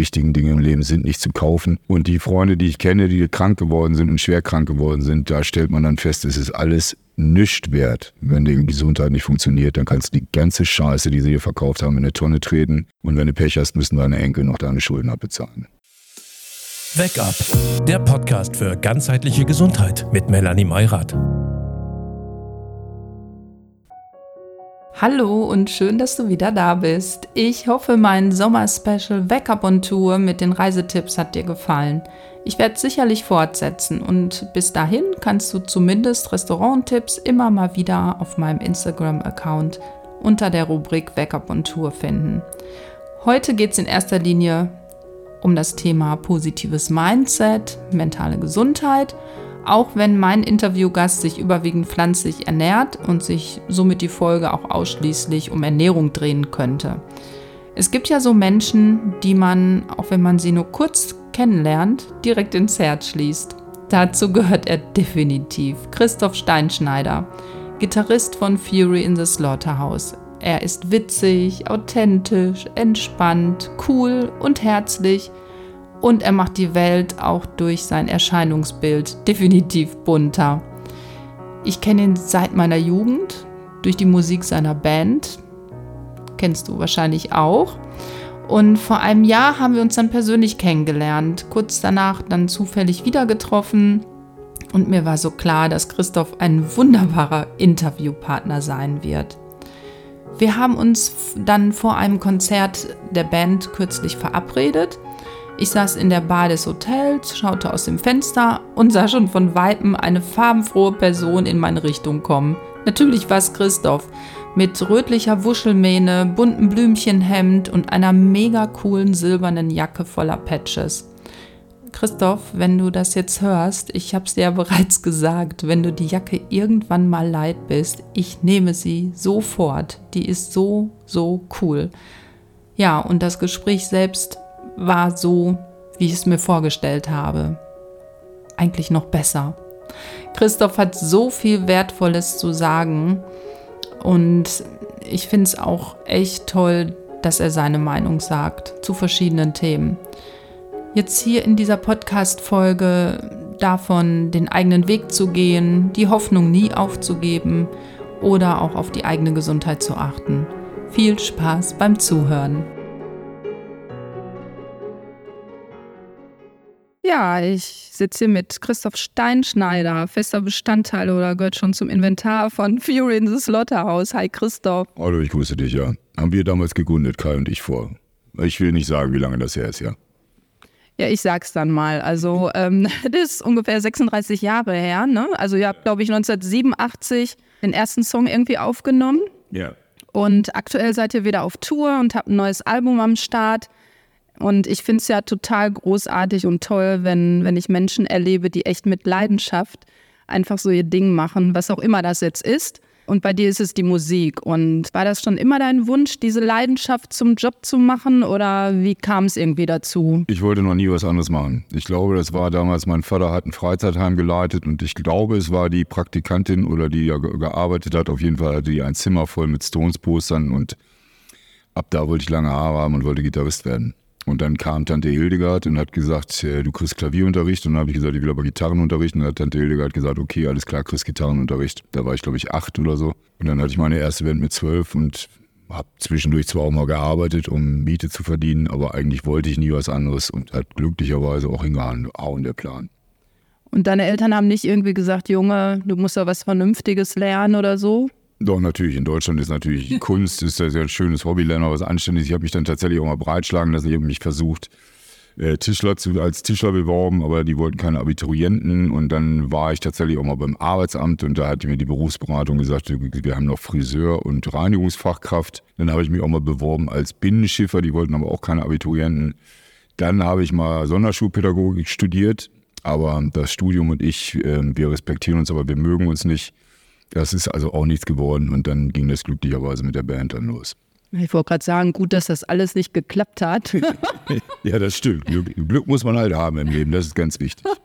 wichtigen Dinge im Leben sind nicht zu kaufen. Und die Freunde, die ich kenne, die krank geworden sind und schwer krank geworden sind, da stellt man dann fest, es ist alles nichts wert. Wenn die Gesundheit nicht funktioniert, dann kannst du die ganze Scheiße, die sie dir verkauft haben, in eine Tonne treten. Und wenn du Pech hast, müssen deine Enkel noch deine Schulden abbezahlen. Wake Up, der Podcast für ganzheitliche Gesundheit mit Melanie Meurath. Hallo und schön, dass du wieder da bist. Ich hoffe, mein Sommer-Special Wake Up on Tour mit den Reisetipps hat dir gefallen. Ich werde sicherlich fortsetzen und bis dahin kannst du zumindest Restauranttipps immer mal wieder auf meinem Instagram-Account unter der Rubrik Wake Up on Tour finden. Heute geht es in erster Linie um das Thema positives Mindset, mentale Gesundheit, auch wenn mein Interviewgast sich überwiegend pflanzlich ernährt und sich somit die Folge auch ausschließlich um Ernährung drehen könnte. Es gibt ja so Menschen, die man, auch wenn man sie nur kurz kennenlernt, direkt ins Herz schließt. Dazu gehört er definitiv Christoph Steinschneider, Gitarrist von Fury in the Slaughterhouse. Er ist witzig, authentisch, entspannt, cool und herzlich und er macht die Welt auch durch sein Erscheinungsbild definitiv bunter. Ich kenne ihn seit meiner Jugend durch die Musik seiner Band. Kennst du wahrscheinlich auch. Und vor einem Jahr haben wir uns dann persönlich kennengelernt. Kurz danach dann zufällig wieder getroffen. Und mir war so klar, dass Christoph ein wunderbarer Interviewpartner sein wird. Wir haben uns dann vor einem Konzert der Band kürzlich verabredet. Ich saß in der Bar des Hotels, schaute aus dem Fenster und sah schon von Weitem eine farbenfrohe Person in meine Richtung kommen. Natürlich war es Christoph. Mit rötlicher Wuschelmähne, bunten Blümchenhemd und einer mega coolen silbernen Jacke voller Patches. Christoph, wenn du das jetzt hörst, ich hab's dir ja bereits gesagt, wenn du die Jacke irgendwann mal leid bist, ich nehme sie sofort. Die ist so, so cool. Ja, und das Gespräch selbst war so, wie ich es mir vorgestellt habe. Eigentlich noch besser. Christoph hat so viel Wertvolles zu sagen und ich finde es auch echt toll, dass er seine Meinung sagt zu verschiedenen Themen. Jetzt hier in dieser Podcast-Folge davon, den eigenen Weg zu gehen, die Hoffnung nie aufzugeben oder auch auf die eigene Gesundheit zu achten. Viel Spaß beim Zuhören. Ja, ich sitze hier mit Christoph Steinschneider, fester Bestandteil oder gehört schon zum Inventar von Fury in the Slaughterhouse. Hi Christoph. Hallo, ich grüße dich, ja. Haben wir damals gegründet, Kai und ich vor. Ich will nicht sagen, wie lange das her ist, ja. Ja, ich sag's dann mal. Also, ähm, das ist ungefähr 36 Jahre her, ne? Also, ihr habt, glaube ich, 1987 den ersten Song irgendwie aufgenommen. Ja. Und aktuell seid ihr wieder auf Tour und habt ein neues Album am Start. Und ich finde es ja total großartig und toll, wenn, wenn ich Menschen erlebe, die echt mit Leidenschaft einfach so ihr Ding machen, was auch immer das jetzt ist. Und bei dir ist es die Musik. Und war das schon immer dein Wunsch, diese Leidenschaft zum Job zu machen oder wie kam es irgendwie dazu? Ich wollte noch nie was anderes machen. Ich glaube, das war damals, mein Vater hat ein Freizeitheim geleitet und ich glaube, es war die Praktikantin oder die ja gearbeitet hat. Auf jeden Fall hatte die ein Zimmer voll mit Stones-Postern und ab da wollte ich lange Haare haben und wollte Gitarrist werden. Und dann kam Tante Hildegard und hat gesagt, äh, du kriegst Klavierunterricht. Und dann habe ich gesagt, ich will aber Gitarrenunterricht. Und dann hat Tante Hildegard gesagt, okay, alles klar, kriegst Gitarrenunterricht. Da war ich, glaube ich, acht oder so. Und dann hatte ich meine erste Band mit zwölf und habe zwischendurch zwar auch mal gearbeitet, um Miete zu verdienen, aber eigentlich wollte ich nie was anderes und hat glücklicherweise auch hingehauen, der Plan. Und deine Eltern haben nicht irgendwie gesagt, Junge, du musst ja was Vernünftiges lernen oder so? Doch, natürlich. In Deutschland ist natürlich Kunst, ist ja ein schönes Hobby, lernen was Anständiges. Ich habe mich dann tatsächlich auch mal breitschlagen lassen. Ich habe mich versucht, äh, Tischler zu, als Tischler beworben, aber die wollten keine Abiturienten. Und dann war ich tatsächlich auch mal beim Arbeitsamt und da hat mir die Berufsberatung gesagt, wir haben noch Friseur und Reinigungsfachkraft. Dann habe ich mich auch mal beworben als Binnenschiffer, die wollten aber auch keine Abiturienten. Dann habe ich mal Sonderschulpädagogik studiert, aber das Studium und ich, äh, wir respektieren uns, aber wir mögen uns nicht. Das ist also auch nichts geworden und dann ging das glücklicherweise mit der Band dann los. Ich wollte gerade sagen, gut, dass das alles nicht geklappt hat. ja, das stimmt. Glück, Glück, muss man halt haben im Leben, das ist ganz wichtig.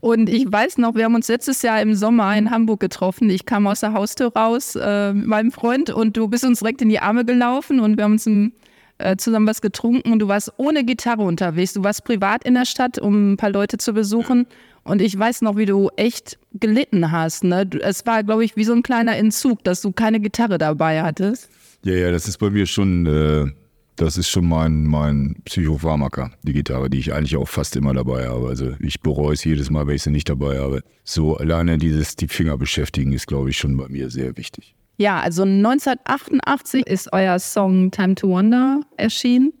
Und ich weiß noch, wir haben uns letztes Jahr im Sommer in Hamburg getroffen. Ich kam aus der Haustür raus äh, mit meinem Freund und du bist uns direkt in die Arme gelaufen und wir haben uns ein äh, zusammen was getrunken und du warst ohne Gitarre unterwegs. Du warst privat in der Stadt, um ein paar Leute zu besuchen. Und ich weiß noch, wie du echt gelitten hast. Ne? Es war, glaube ich, wie so ein kleiner Entzug, dass du keine Gitarre dabei hattest. Ja, ja, das ist bei mir schon, äh, das ist schon mein, mein Psychopharmaka, die Gitarre, die ich eigentlich auch fast immer dabei habe. Also ich bereue es jedes Mal, wenn ich sie nicht dabei habe. So alleine dieses, die Finger beschäftigen ist, glaube ich, schon bei mir sehr wichtig. Ja, also 1988 ist euer Song Time to Wonder erschienen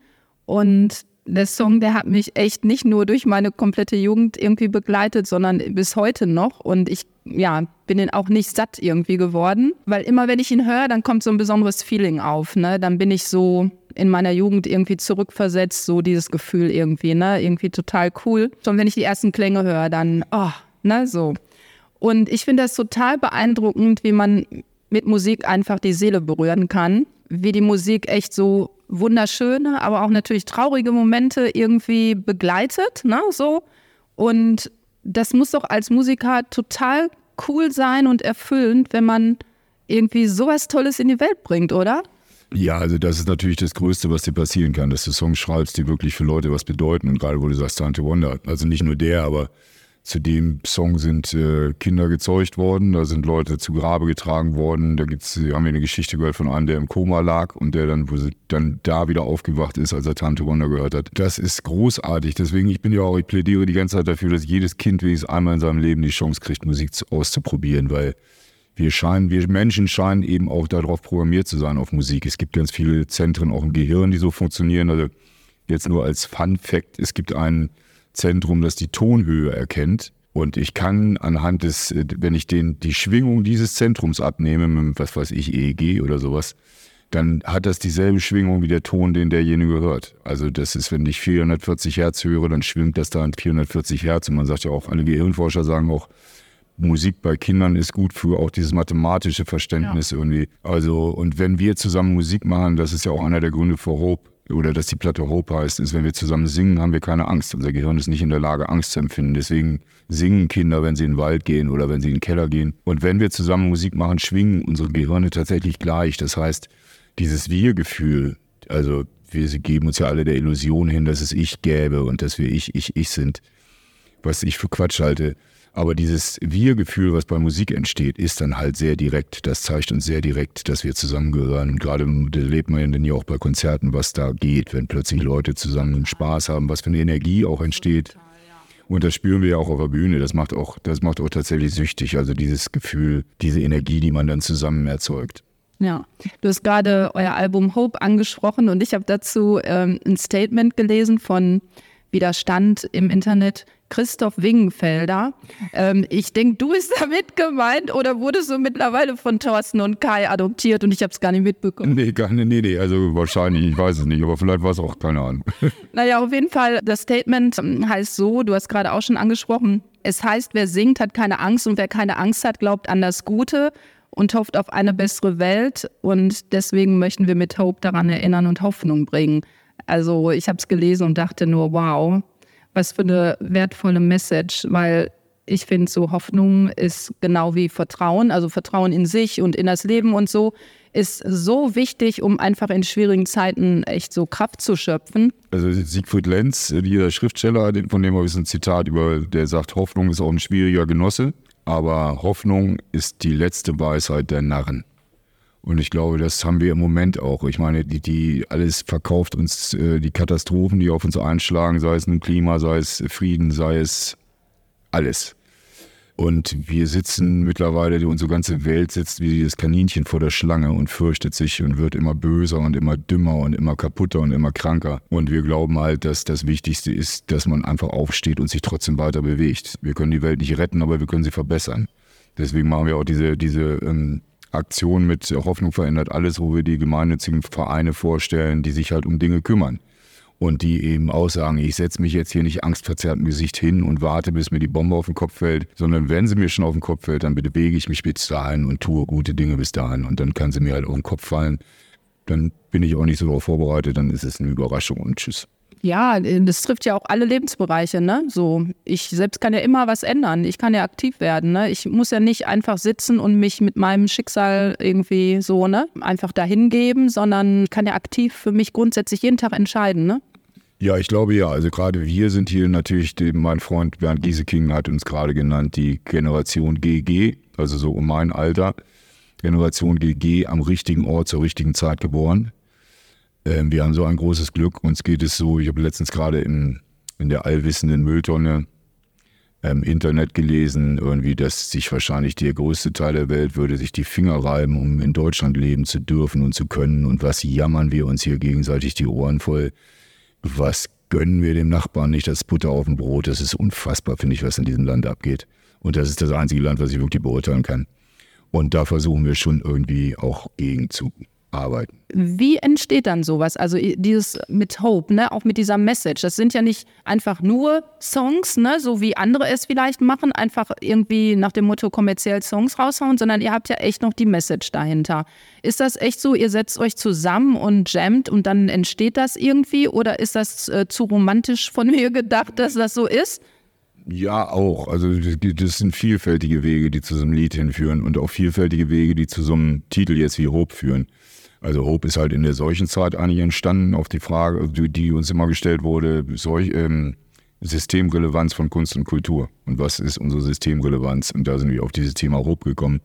und der Song, der hat mich echt nicht nur durch meine komplette Jugend irgendwie begleitet, sondern bis heute noch. Und ich ja, bin ihn auch nicht satt irgendwie geworden, weil immer wenn ich ihn höre, dann kommt so ein besonderes Feeling auf. Ne? Dann bin ich so in meiner Jugend irgendwie zurückversetzt, so dieses Gefühl irgendwie, ne? Irgendwie total cool. Schon wenn ich die ersten Klänge höre, dann, oh, ne, so. Und ich finde das total beeindruckend, wie man mit Musik einfach die Seele berühren kann. Wie die Musik echt so wunderschöne, aber auch natürlich traurige Momente irgendwie begleitet, ne, so. Und das muss doch als Musiker total cool sein und erfüllend, wenn man irgendwie sowas Tolles in die Welt bringt, oder? Ja, also das ist natürlich das Größte, was dir passieren kann, dass du Songs schreibst, die wirklich für Leute was bedeuten. Und gerade wo du sagst, Tante Wonder, also nicht nur der, aber zu dem Song sind äh, Kinder gezeugt worden, da sind Leute zu Grabe getragen worden. Da gibt's, haben wir eine Geschichte gehört von einem, der im Koma lag und der dann, wo sie dann da wieder aufgewacht ist, als er Tante Wonder gehört hat. Das ist großartig. Deswegen, ich bin ja auch, ich plädiere die ganze Zeit dafür, dass jedes Kind wenigstens einmal in seinem Leben die Chance kriegt, Musik auszuprobieren, weil wir scheinen, wir Menschen scheinen eben auch darauf programmiert zu sein, auf Musik. Es gibt ganz viele Zentren auch im Gehirn, die so funktionieren. Also jetzt nur als Fun Fact, es gibt einen Zentrum, das die Tonhöhe erkennt. Und ich kann anhand des, äh, wenn ich den, die Schwingung dieses Zentrums abnehme, mit, was weiß ich, EEG oder sowas, dann hat das dieselbe Schwingung wie der Ton, den derjenige hört. Also das ist, wenn ich 440 Hertz höre, dann schwingt das da an 440 Hertz. Und man sagt ja auch, alle Gehirnforscher sagen auch, Musik bei Kindern ist gut für auch dieses mathematische Verständnis ja. irgendwie. Also, und wenn wir zusammen Musik machen, das ist ja auch einer der Gründe für Hope, oder dass die Platte Hope heißt, ist, wenn wir zusammen singen, haben wir keine Angst. Unser Gehirn ist nicht in der Lage, Angst zu empfinden. Deswegen singen Kinder, wenn sie in den Wald gehen oder wenn sie in den Keller gehen. Und wenn wir zusammen Musik machen, schwingen unsere Gehirne tatsächlich gleich. Das heißt, dieses Wir-Gefühl, also wir geben uns ja alle der Illusion hin, dass es ich gäbe und dass wir ich, ich, ich sind, was ich für Quatsch halte. Aber dieses Wir-Gefühl, was bei Musik entsteht, ist dann halt sehr direkt. Das zeigt uns sehr direkt, dass wir zusammengehören. Und gerade erlebt man dann ja auch bei Konzerten, was da geht, wenn plötzlich Leute zusammen Spaß haben, was für eine Energie auch entsteht. Und das spüren wir ja auch auf der Bühne. Das macht auch, das macht auch tatsächlich süchtig. Also dieses Gefühl, diese Energie, die man dann zusammen erzeugt. Ja, du hast gerade euer Album Hope angesprochen und ich habe dazu ähm, ein Statement gelesen von Widerstand im Internet. Christoph Wingenfelder. Ähm, ich denke, du bist damit gemeint oder wurdest du mittlerweile von Thorsten und Kai adoptiert und ich habe es gar nicht mitbekommen? Nee, gar nicht, nee, nee, also wahrscheinlich, ich weiß es nicht, aber vielleicht war es auch, keine Ahnung. Naja, auf jeden Fall, das Statement ähm, heißt so, du hast gerade auch schon angesprochen, es heißt, wer singt, hat keine Angst und wer keine Angst hat, glaubt an das Gute und hofft auf eine bessere Welt und deswegen möchten wir mit Hope daran erinnern und Hoffnung bringen. Also ich habe es gelesen und dachte nur, wow, was für eine wertvolle Message, weil ich finde, so Hoffnung ist genau wie Vertrauen, also Vertrauen in sich und in das Leben und so, ist so wichtig, um einfach in schwierigen Zeiten echt so Kraft zu schöpfen. Also Siegfried Lenz, dieser Schriftsteller, von dem habe ich ein Zitat über, der sagt, Hoffnung ist auch ein schwieriger Genosse, aber Hoffnung ist die letzte Weisheit der Narren. Und ich glaube, das haben wir im Moment auch. Ich meine, die, die alles verkauft uns äh, die Katastrophen, die auf uns einschlagen, sei es nun Klima, sei es Frieden, sei es alles. Und wir sitzen mittlerweile, unsere ganze Welt sitzt wie das Kaninchen vor der Schlange und fürchtet sich und wird immer böser und immer dümmer und immer kaputter und immer kranker. Und wir glauben halt, dass das Wichtigste ist, dass man einfach aufsteht und sich trotzdem weiter bewegt. Wir können die Welt nicht retten, aber wir können sie verbessern. Deswegen machen wir auch diese, diese ähm, Aktion mit Hoffnung verändert alles, wo wir die gemeinnützigen Vereine vorstellen, die sich halt um Dinge kümmern. Und die eben aussagen, ich setze mich jetzt hier nicht angstverzerrt im Gesicht hin und warte, bis mir die Bombe auf den Kopf fällt, sondern wenn sie mir schon auf den Kopf fällt, dann bewege ich mich bis dahin und tue gute Dinge bis dahin. Und dann kann sie mir halt auf den Kopf fallen. Dann bin ich auch nicht so darauf vorbereitet, dann ist es eine Überraschung und tschüss. Ja, das trifft ja auch alle Lebensbereiche, ne? So, ich selbst kann ja immer was ändern. Ich kann ja aktiv werden, ne? Ich muss ja nicht einfach sitzen und mich mit meinem Schicksal irgendwie so, ne, einfach dahin geben, sondern kann ja aktiv für mich grundsätzlich jeden Tag entscheiden, ne? Ja, ich glaube ja. Also gerade wir sind hier natürlich, mein Freund Bernd Gieseking hat uns gerade genannt, die Generation GG, also so um mein Alter. Generation GG am richtigen Ort zur richtigen Zeit geboren. Ähm, wir haben so ein großes Glück. Uns geht es so, ich habe letztens gerade in, in der allwissenden Mülltonne im Internet gelesen, irgendwie, dass sich wahrscheinlich der größte Teil der Welt würde sich die Finger reiben, um in Deutschland leben zu dürfen und zu können. Und was jammern wir uns hier gegenseitig die Ohren voll. Was gönnen wir dem Nachbarn nicht das Butter auf dem Brot? Das ist unfassbar, finde ich, was in diesem Land abgeht. Und das ist das einzige Land, was ich wirklich beurteilen kann. Und da versuchen wir schon irgendwie auch gegen zu arbeiten. Wie entsteht dann sowas? Also dieses mit Hope, ne, auch mit dieser Message. Das sind ja nicht einfach nur Songs, ne, so wie andere es vielleicht machen, einfach irgendwie nach dem Motto kommerziell Songs raushauen, sondern ihr habt ja echt noch die Message dahinter. Ist das echt so, ihr setzt euch zusammen und jammt und dann entsteht das irgendwie oder ist das äh, zu romantisch von mir gedacht, dass das so ist? Ja, auch. Also das sind vielfältige Wege, die zu so einem Lied hinführen und auch vielfältige Wege, die zu so einem Titel jetzt wie Hope führen. Also Hope ist halt in der solchen Zeit eigentlich entstanden, auf die Frage, die uns immer gestellt wurde, solch, ähm, Systemrelevanz von Kunst und Kultur. Und was ist unsere Systemrelevanz? Und da sind wir auf dieses Thema Hope gekommen.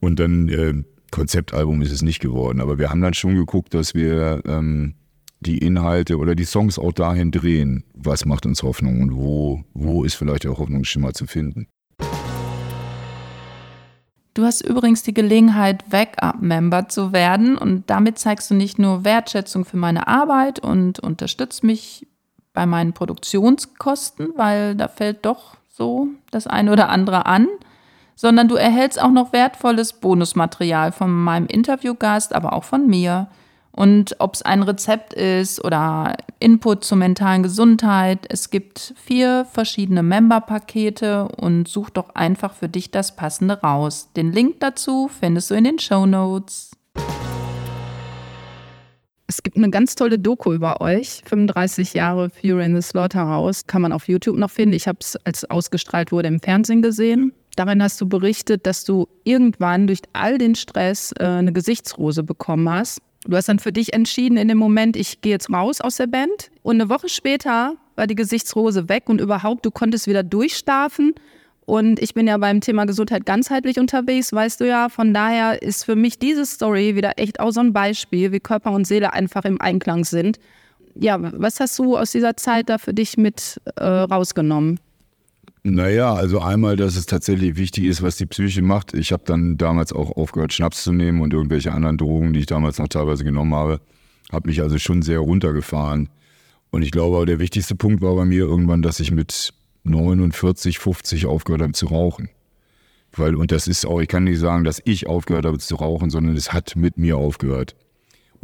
Und dann äh, Konzeptalbum ist es nicht geworden. Aber wir haben dann schon geguckt, dass wir ähm, die Inhalte oder die Songs auch dahin drehen. Was macht uns Hoffnung und wo, wo ist vielleicht der Hoffnungsschimmer zu finden? Du hast übrigens die Gelegenheit, Backup-Member zu werden und damit zeigst du nicht nur Wertschätzung für meine Arbeit und unterstützt mich bei meinen Produktionskosten, weil da fällt doch so das eine oder andere an, sondern du erhältst auch noch wertvolles Bonusmaterial von meinem Interviewgast, aber auch von mir. Und ob es ein Rezept ist oder Input zur mentalen Gesundheit, es gibt vier verschiedene Member-Pakete und such doch einfach für dich das passende raus. Den Link dazu findest du in den Show Notes. Es gibt eine ganz tolle Doku über euch, 35 Jahre Fury in the Slaughterhouse, kann man auf YouTube noch finden. Ich habe es, als ausgestrahlt wurde, im Fernsehen gesehen. Darin hast du berichtet, dass du irgendwann durch all den Stress äh, eine Gesichtsrose bekommen hast Du hast dann für dich entschieden in dem Moment, ich gehe jetzt raus aus der Band. Und eine Woche später war die Gesichtsrose weg und überhaupt, du konntest wieder durchschlafen. Und ich bin ja beim Thema Gesundheit ganzheitlich unterwegs, weißt du ja. Von daher ist für mich diese Story wieder echt auch so ein Beispiel, wie Körper und Seele einfach im Einklang sind. Ja, was hast du aus dieser Zeit da für dich mit äh, rausgenommen? Naja, also einmal, dass es tatsächlich wichtig ist, was die Psyche macht. Ich habe dann damals auch aufgehört, Schnaps zu nehmen und irgendwelche anderen Drogen, die ich damals noch teilweise genommen habe. Habe mich also schon sehr runtergefahren. Und ich glaube, der wichtigste Punkt war bei mir irgendwann, dass ich mit 49, 50 aufgehört habe zu rauchen. Weil, und das ist auch, ich kann nicht sagen, dass ich aufgehört habe zu rauchen, sondern es hat mit mir aufgehört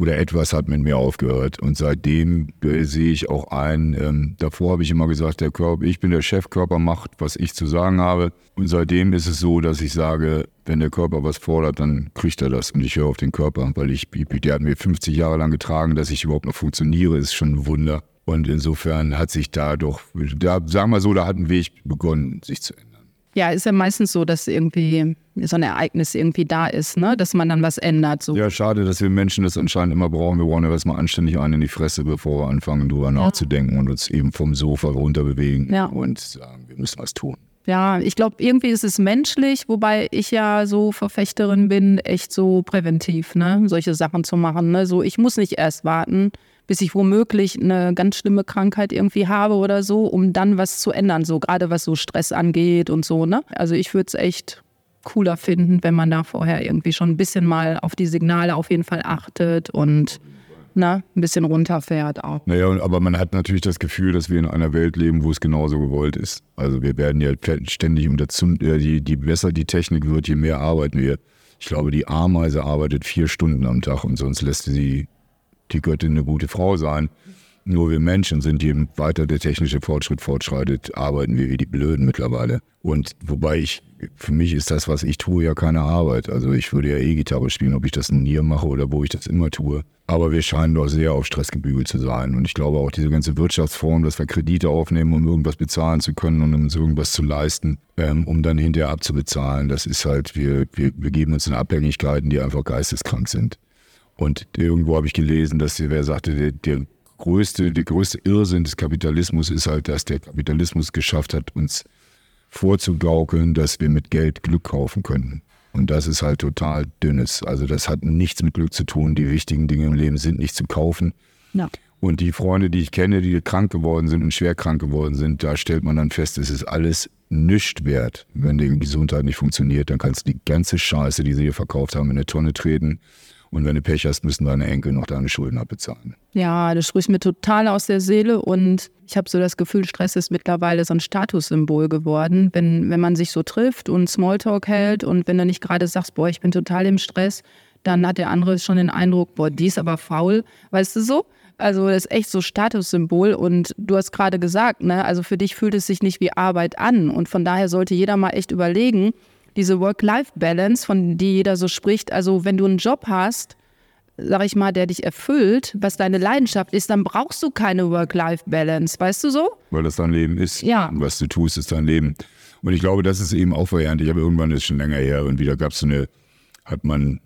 oder etwas hat mit mir aufgehört. Und seitdem äh, sehe ich auch ein, ähm, davor habe ich immer gesagt, der Körper, ich bin der Chef, Körper macht, was ich zu sagen habe. Und seitdem ist es so, dass ich sage, wenn der Körper was fordert, dann kriegt er das. Und ich höre auf den Körper, weil ich, der hat mir 50 Jahre lang getragen, dass ich überhaupt noch funktioniere, ist schon ein Wunder. Und insofern hat sich da doch, da, sagen wir so, da hat ein Weg begonnen, sich zu ändern. Ja, ist ja meistens so, dass irgendwie so ein Ereignis irgendwie da ist, ne? dass man dann was ändert. So. Ja, schade, dass wir Menschen das anscheinend immer brauchen. Wir brauchen ja erstmal anständig einen in die Fresse, bevor wir anfangen, drüber ja. nachzudenken und uns eben vom Sofa runterbewegen ja. und sagen, wir müssen was tun. Ja, ich glaube, irgendwie ist es menschlich, wobei ich ja so Verfechterin bin, echt so präventiv, ne? solche Sachen zu machen. Ne? So, ich muss nicht erst warten bis ich womöglich eine ganz schlimme Krankheit irgendwie habe oder so, um dann was zu ändern, so gerade was so Stress angeht und so. Ne? Also ich würde es echt cooler finden, wenn man da vorher irgendwie schon ein bisschen mal auf die Signale auf jeden Fall achtet und ne, ein bisschen runterfährt auch. Naja, aber man hat natürlich das Gefühl, dass wir in einer Welt leben, wo es genauso gewollt ist. Also wir werden ja ständig unter äh, je, je besser die Technik wird, je mehr arbeiten wir. Ich glaube, die Ameise arbeitet vier Stunden am Tag und sonst lässt sie die Göttin eine gute Frau sein. Nur wir Menschen sind, je weiter der technische Fortschritt fortschreitet, arbeiten wir wie die Blöden mittlerweile. Und wobei ich, für mich ist das, was ich tue, ja keine Arbeit. Also ich würde ja E-Gitarre spielen, ob ich das in Nier mache oder wo ich das immer tue. Aber wir scheinen doch sehr auf Stress gebügelt zu sein. Und ich glaube auch diese ganze Wirtschaftsform, dass wir Kredite aufnehmen, um irgendwas bezahlen zu können und um uns irgendwas zu leisten, ähm, um dann hinterher abzubezahlen, das ist halt, wir, wir begeben uns in Abhängigkeiten, die einfach geisteskrank sind. Und irgendwo habe ich gelesen, dass wer sagte, der, der größte, der größte Irrsinn des Kapitalismus ist halt, dass der Kapitalismus geschafft hat, uns vorzugaukeln, dass wir mit Geld Glück kaufen können. Und das ist halt total dünnes. Also das hat nichts mit Glück zu tun. Die wichtigen Dinge im Leben sind nicht zu kaufen. Ja. Und die Freunde, die ich kenne, die krank geworden sind und schwer krank geworden sind, da stellt man dann fest, es ist alles nichts wert. Wenn die Gesundheit nicht funktioniert, dann kannst du die ganze Scheiße, die sie hier verkauft haben, in eine Tonne treten. Und wenn du Pech hast, müssen deine Enkel noch deine Schulden abbezahlen. Ja, das spricht mir total aus der Seele und ich habe so das Gefühl, Stress ist mittlerweile so ein Statussymbol geworden. Wenn, wenn man sich so trifft und Smalltalk hält und wenn du nicht gerade sagst, boah, ich bin total im Stress, dann hat der andere schon den Eindruck, boah, die ist aber faul, weißt du so? Also das ist echt so Statussymbol und du hast gerade gesagt, ne, also für dich fühlt es sich nicht wie Arbeit an und von daher sollte jeder mal echt überlegen, diese Work-Life-Balance, von die jeder so spricht. Also wenn du einen Job hast, sag ich mal, der dich erfüllt, was deine Leidenschaft ist, dann brauchst du keine Work-Life-Balance, weißt du so? Weil das dein Leben ist. Ja. Und was du tust, ist dein Leben. Und ich glaube, das ist eben auch verheerend. Ich habe irgendwann, das ist schon länger her, und wieder gab es so eine, hat man,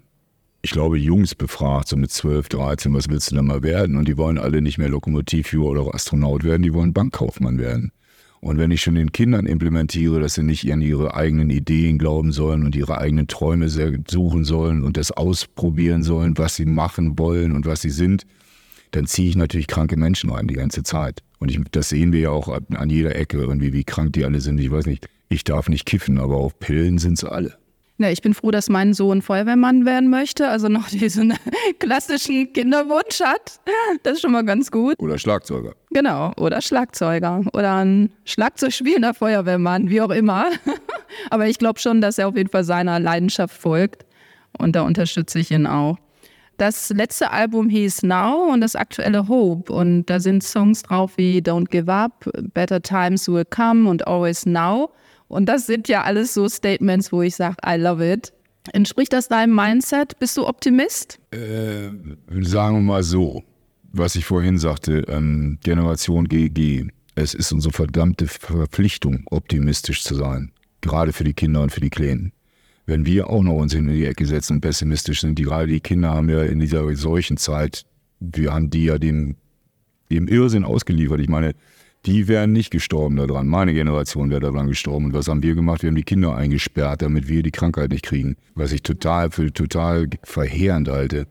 ich glaube, Jungs befragt, so mit 12, 13, was willst du denn mal werden? Und die wollen alle nicht mehr Lokomotivführer oder Astronaut werden, die wollen Bankkaufmann werden. Und wenn ich schon den Kindern implementiere, dass sie nicht an ihre eigenen Ideen glauben sollen und ihre eigenen Träume suchen sollen und das ausprobieren sollen, was sie machen wollen und was sie sind, dann ziehe ich natürlich kranke Menschen rein die ganze Zeit. Und ich, das sehen wir ja auch an jeder Ecke, irgendwie, wie krank die alle sind. Ich weiß nicht, ich darf nicht kiffen, aber auf Pillen sind sie alle. Ja, ich bin froh, dass mein Sohn Feuerwehrmann werden möchte, also noch diesen klassischen Kinderwunsch hat. Das ist schon mal ganz gut. Oder Schlagzeuger. Genau, oder Schlagzeuger oder ein Schlagzeugspielender Feuerwehrmann, wie auch immer. Aber ich glaube schon, dass er auf jeden Fall seiner Leidenschaft folgt und da unterstütze ich ihn auch. Das letzte Album hieß Now und das aktuelle Hope und da sind Songs drauf wie Don't Give Up, Better Times Will Come und Always Now. Und das sind ja alles so Statements, wo ich sage, I love it. Entspricht das deinem Mindset? Bist du Optimist? Äh, sagen wir mal so, was ich vorhin sagte, ähm, Generation GG. Es ist unsere verdammte Verpflichtung, optimistisch zu sein. Gerade für die Kinder und für die Kleinen. Wenn wir auch noch uns in die Ecke setzen und pessimistisch sind, die, gerade die Kinder haben ja in dieser solchen Zeit, wir haben die ja dem, dem Irrsinn ausgeliefert. Ich meine, die wären nicht gestorben daran. Meine Generation wäre daran gestorben. Und was haben wir gemacht? Wir haben die Kinder eingesperrt, damit wir die Krankheit nicht kriegen. Was ich total für total verheerend halte.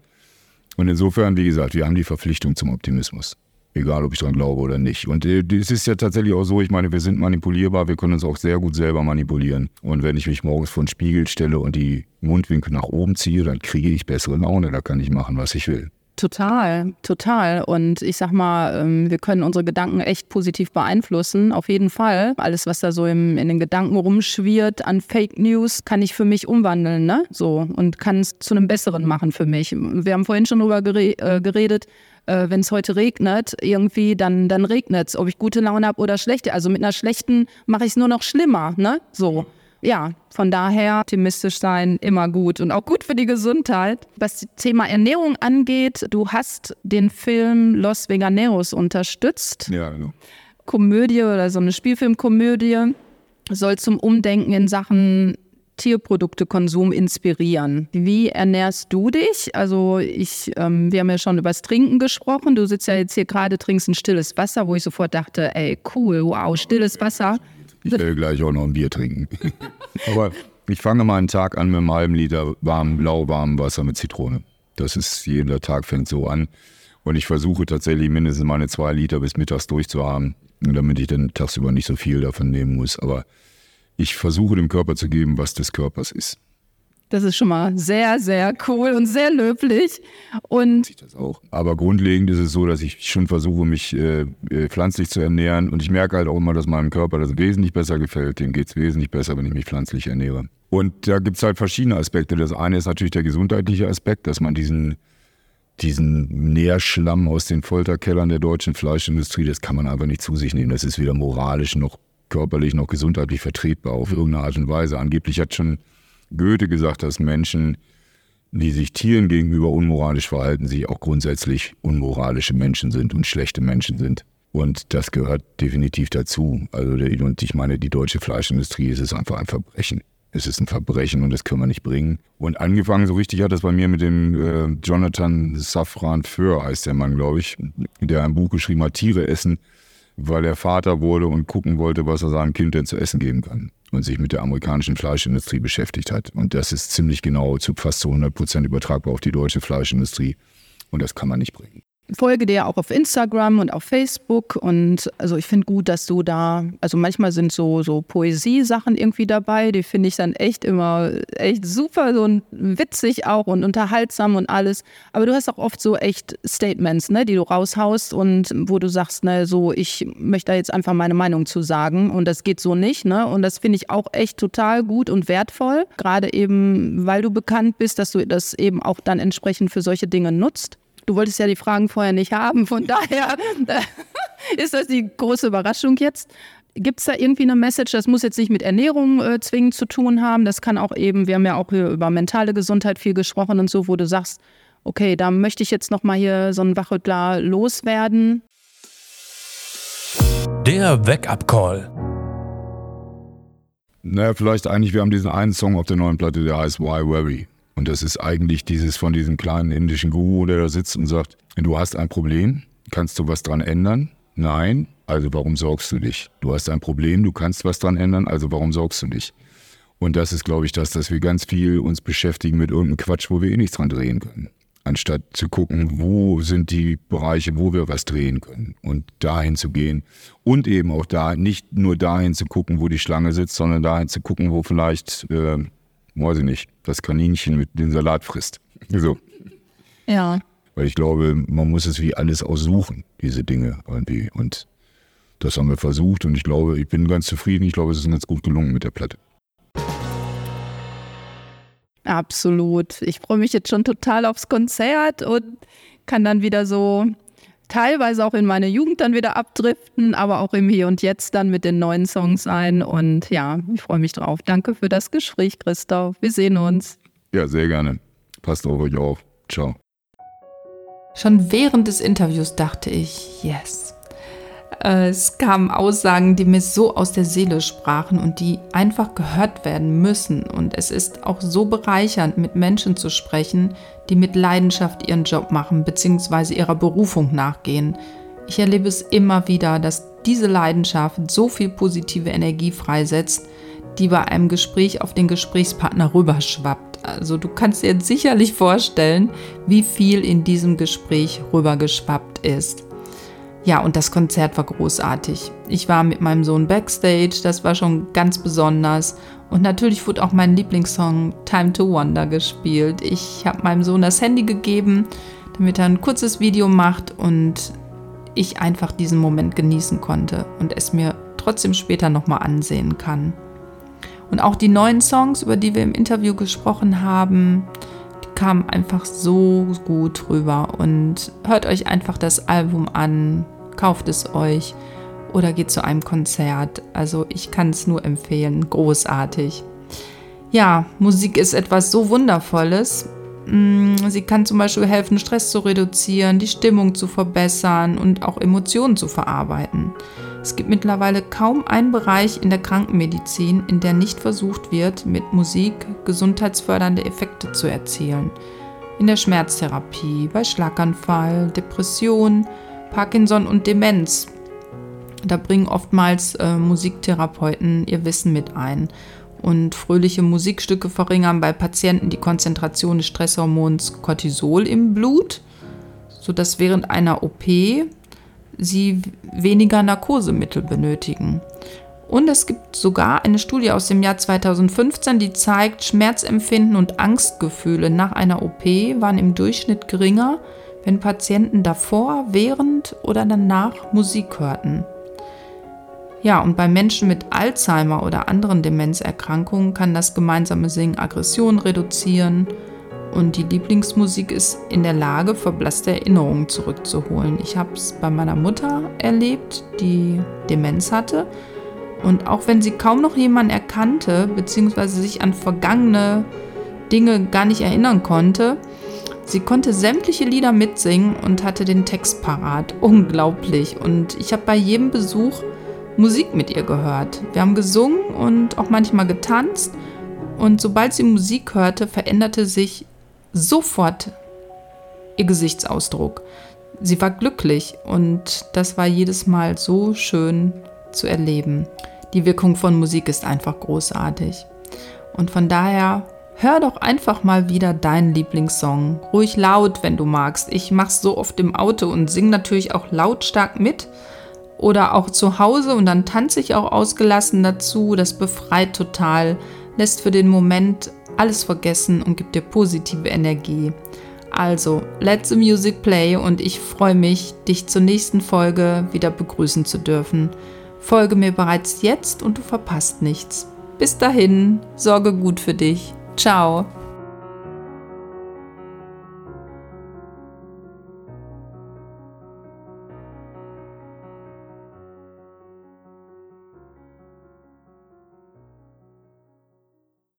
Und insofern, wie gesagt, wir haben die Verpflichtung zum Optimismus. Egal, ob ich daran glaube oder nicht. Und äh, es ist ja tatsächlich auch so, ich meine, wir sind manipulierbar, wir können uns auch sehr gut selber manipulieren. Und wenn ich mich morgens vor den Spiegel stelle und die Mundwinkel nach oben ziehe, dann kriege ich bessere Laune, da kann ich machen, was ich will. Total, total. Und ich sag mal, ähm, wir können unsere Gedanken echt positiv beeinflussen, auf jeden Fall. Alles, was da so im, in den Gedanken rumschwirrt an Fake News, kann ich für mich umwandeln, ne? So und kann es zu einem besseren machen für mich. Wir haben vorhin schon drüber äh, geredet. Äh, Wenn es heute regnet, irgendwie, dann, dann regnet es. Ob ich gute Laune habe oder schlechte. Also mit einer schlechten mache ich es nur noch schlimmer, ne? So ja, von daher optimistisch sein immer gut und auch gut für die Gesundheit. Was das Thema Ernährung angeht, du hast den Film Los Veganeros unterstützt. Ja, genau. Komödie oder so eine Spielfilmkomödie soll zum Umdenken in Sachen Tierproduktekonsum inspirieren. Wie ernährst du dich? Also ich, ähm, wir haben ja schon über das Trinken gesprochen. Du sitzt ja jetzt hier gerade, trinkst ein stilles Wasser, wo ich sofort dachte, ey, cool, wow, stilles Wasser. Ich werde gleich auch noch ein Bier trinken. Aber ich fange mal einen Tag an mit einem halben Liter warm, lauwarmem Wasser mit Zitrone. Das ist, jeder Tag fängt so an. Und ich versuche tatsächlich mindestens meine zwei Liter bis mittags durchzuhaben, damit ich dann tagsüber nicht so viel davon nehmen muss. Aber ich versuche dem Körper zu geben, was des Körpers ist. Das ist schon mal sehr, sehr cool und sehr löblich. Und das auch. Aber grundlegend ist es so, dass ich schon versuche, mich äh, äh, pflanzlich zu ernähren. Und ich merke halt auch immer, dass meinem Körper das wesentlich besser gefällt. Dem geht es wesentlich besser, wenn ich mich pflanzlich ernähre. Und da gibt es halt verschiedene Aspekte. Das eine ist natürlich der gesundheitliche Aspekt, dass man diesen diesen Nährschlamm aus den Folterkellern der deutschen Fleischindustrie, das kann man einfach nicht zu sich nehmen. Das ist weder moralisch noch körperlich noch gesundheitlich vertretbar auf irgendeine Art und Weise. Angeblich hat schon Goethe gesagt, dass Menschen, die sich Tieren gegenüber unmoralisch verhalten, sich auch grundsätzlich unmoralische Menschen sind und schlechte Menschen sind. Und das gehört definitiv dazu. Also, und ich meine, die deutsche Fleischindustrie ist es einfach ein Verbrechen. Es ist ein Verbrechen und das können wir nicht bringen. Und angefangen so richtig hat das bei mir mit dem äh, Jonathan Safran Föhr, heißt der Mann, glaube ich, der ein Buch geschrieben hat, Tiere essen, weil er Vater wurde und gucken wollte, was er seinem Kind denn zu essen geben kann. Und sich mit der amerikanischen Fleischindustrie beschäftigt hat. Und das ist ziemlich genau zu fast zu 100 Prozent übertragbar auf die deutsche Fleischindustrie. Und das kann man nicht bringen folge dir auch auf Instagram und auf Facebook und also ich finde gut, dass du da, also manchmal sind so, so Poesie-Sachen irgendwie dabei, die finde ich dann echt immer echt super, so witzig auch und unterhaltsam und alles. Aber du hast auch oft so echt Statements, ne, die du raushaust und wo du sagst, ne, so ich möchte da jetzt einfach meine Meinung zu sagen und das geht so nicht, ne? Und das finde ich auch echt total gut und wertvoll, gerade eben, weil du bekannt bist, dass du das eben auch dann entsprechend für solche Dinge nutzt. Du wolltest ja die Fragen vorher nicht haben, von daher ist das die große Überraschung jetzt. Gibt es da irgendwie eine Message? Das muss jetzt nicht mit Ernährung äh, zwingend zu tun haben. Das kann auch eben, wir haben ja auch hier über mentale Gesundheit viel gesprochen und so, wo du sagst, okay, da möchte ich jetzt nochmal hier so ein Wachrüttler loswerden. Der Wake-up-Call. Naja, vielleicht eigentlich, wir haben diesen einen Song auf der neuen Platte, der heißt Why Worry. Und das ist eigentlich dieses von diesem kleinen indischen Guru, der da sitzt und sagt, du hast ein Problem, kannst du was dran ändern? Nein, also warum sorgst du dich? Du hast ein Problem, du kannst was dran ändern, also warum sorgst du dich? Und das ist, glaube ich, das, dass wir ganz viel uns beschäftigen mit irgendeinem Quatsch, wo wir eh nichts dran drehen können. Anstatt zu gucken, wo sind die Bereiche, wo wir was drehen können und dahin zu gehen. Und eben auch da, nicht nur dahin zu gucken, wo die Schlange sitzt, sondern dahin zu gucken, wo vielleicht äh, weiß ich nicht, das Kaninchen mit dem Salat frisst. So. Ja. Weil ich glaube, man muss es wie alles aussuchen, diese Dinge irgendwie. Und das haben wir versucht und ich glaube, ich bin ganz zufrieden. Ich glaube, es ist ganz gut gelungen mit der Platte. Absolut. Ich freue mich jetzt schon total aufs Konzert und kann dann wieder so teilweise auch in meine Jugend dann wieder abdriften, aber auch im Hier und Jetzt dann mit den neuen Songs sein. Und ja, ich freue mich drauf. Danke für das Gespräch, Christoph. Wir sehen uns. Ja, sehr gerne. Passt auf euch auf. Ciao. Schon während des Interviews dachte ich, yes. Äh, es kamen Aussagen, die mir so aus der Seele sprachen und die einfach gehört werden müssen. Und es ist auch so bereichernd, mit Menschen zu sprechen, die mit Leidenschaft ihren Job machen bzw. ihrer Berufung nachgehen. Ich erlebe es immer wieder, dass diese Leidenschaft so viel positive Energie freisetzt, die bei einem Gespräch auf den Gesprächspartner rüberschwappt. Also du kannst dir jetzt sicherlich vorstellen, wie viel in diesem Gespräch rübergeschwappt ist. Ja, und das Konzert war großartig. Ich war mit meinem Sohn backstage, das war schon ganz besonders. Und natürlich wurde auch mein Lieblingssong Time to Wonder gespielt. Ich habe meinem Sohn das Handy gegeben, damit er ein kurzes Video macht und ich einfach diesen Moment genießen konnte und es mir trotzdem später nochmal ansehen kann. Und auch die neuen Songs, über die wir im Interview gesprochen haben, kamen einfach so gut rüber. Und hört euch einfach das Album an, kauft es euch oder geht zu einem Konzert. Also ich kann es nur empfehlen, großartig. Ja, Musik ist etwas so Wundervolles. Mm, sie kann zum Beispiel helfen, Stress zu reduzieren, die Stimmung zu verbessern und auch Emotionen zu verarbeiten. Es gibt mittlerweile kaum einen Bereich in der Krankenmedizin, in der nicht versucht wird, mit Musik gesundheitsfördernde Effekte zu erzielen. In der Schmerztherapie, bei Schlaganfall, Depression, Parkinson und Demenz. Da bringen oftmals äh, Musiktherapeuten ihr Wissen mit ein. Und fröhliche Musikstücke verringern bei Patienten die Konzentration des Stresshormons Cortisol im Blut, sodass während einer OP sie weniger Narkosemittel benötigen. Und es gibt sogar eine Studie aus dem Jahr 2015, die zeigt, Schmerzempfinden und Angstgefühle nach einer OP waren im Durchschnitt geringer wenn Patienten davor, während oder danach Musik hörten. Ja, und bei Menschen mit Alzheimer oder anderen Demenzerkrankungen kann das gemeinsame Singen Aggression reduzieren Und die Lieblingsmusik ist in der Lage, verblasste Erinnerungen zurückzuholen. Ich habe es bei meiner Mutter erlebt, die Demenz hatte. Und auch wenn sie kaum noch jemanden erkannte, beziehungsweise sich an vergangene Dinge gar nicht erinnern konnte, sie konnte sämtliche Lieder mitsingen und hatte den Text parat. Unglaublich. Und ich habe bei jedem Besuch Musik mit ihr gehört. Wir haben gesungen und auch manchmal getanzt. Und sobald sie Musik hörte, veränderte sich sofort ihr Gesichtsausdruck. Sie war glücklich und das war jedes Mal so schön zu erleben. Die Wirkung von Musik ist einfach großartig. Und von daher hör doch einfach mal wieder deinen Lieblingssong. Ruhig laut, wenn du magst. Ich mach's so oft im Auto und sing natürlich auch lautstark mit oder auch zu Hause und dann tanze ich auch ausgelassen dazu. Das befreit total, lässt für den Moment alles vergessen und gibt dir positive Energie. Also, let the music play und ich freue mich, dich zur nächsten Folge wieder begrüßen zu dürfen. Folge mir bereits jetzt und du verpasst nichts. Bis dahin, sorge gut für dich. Ciao!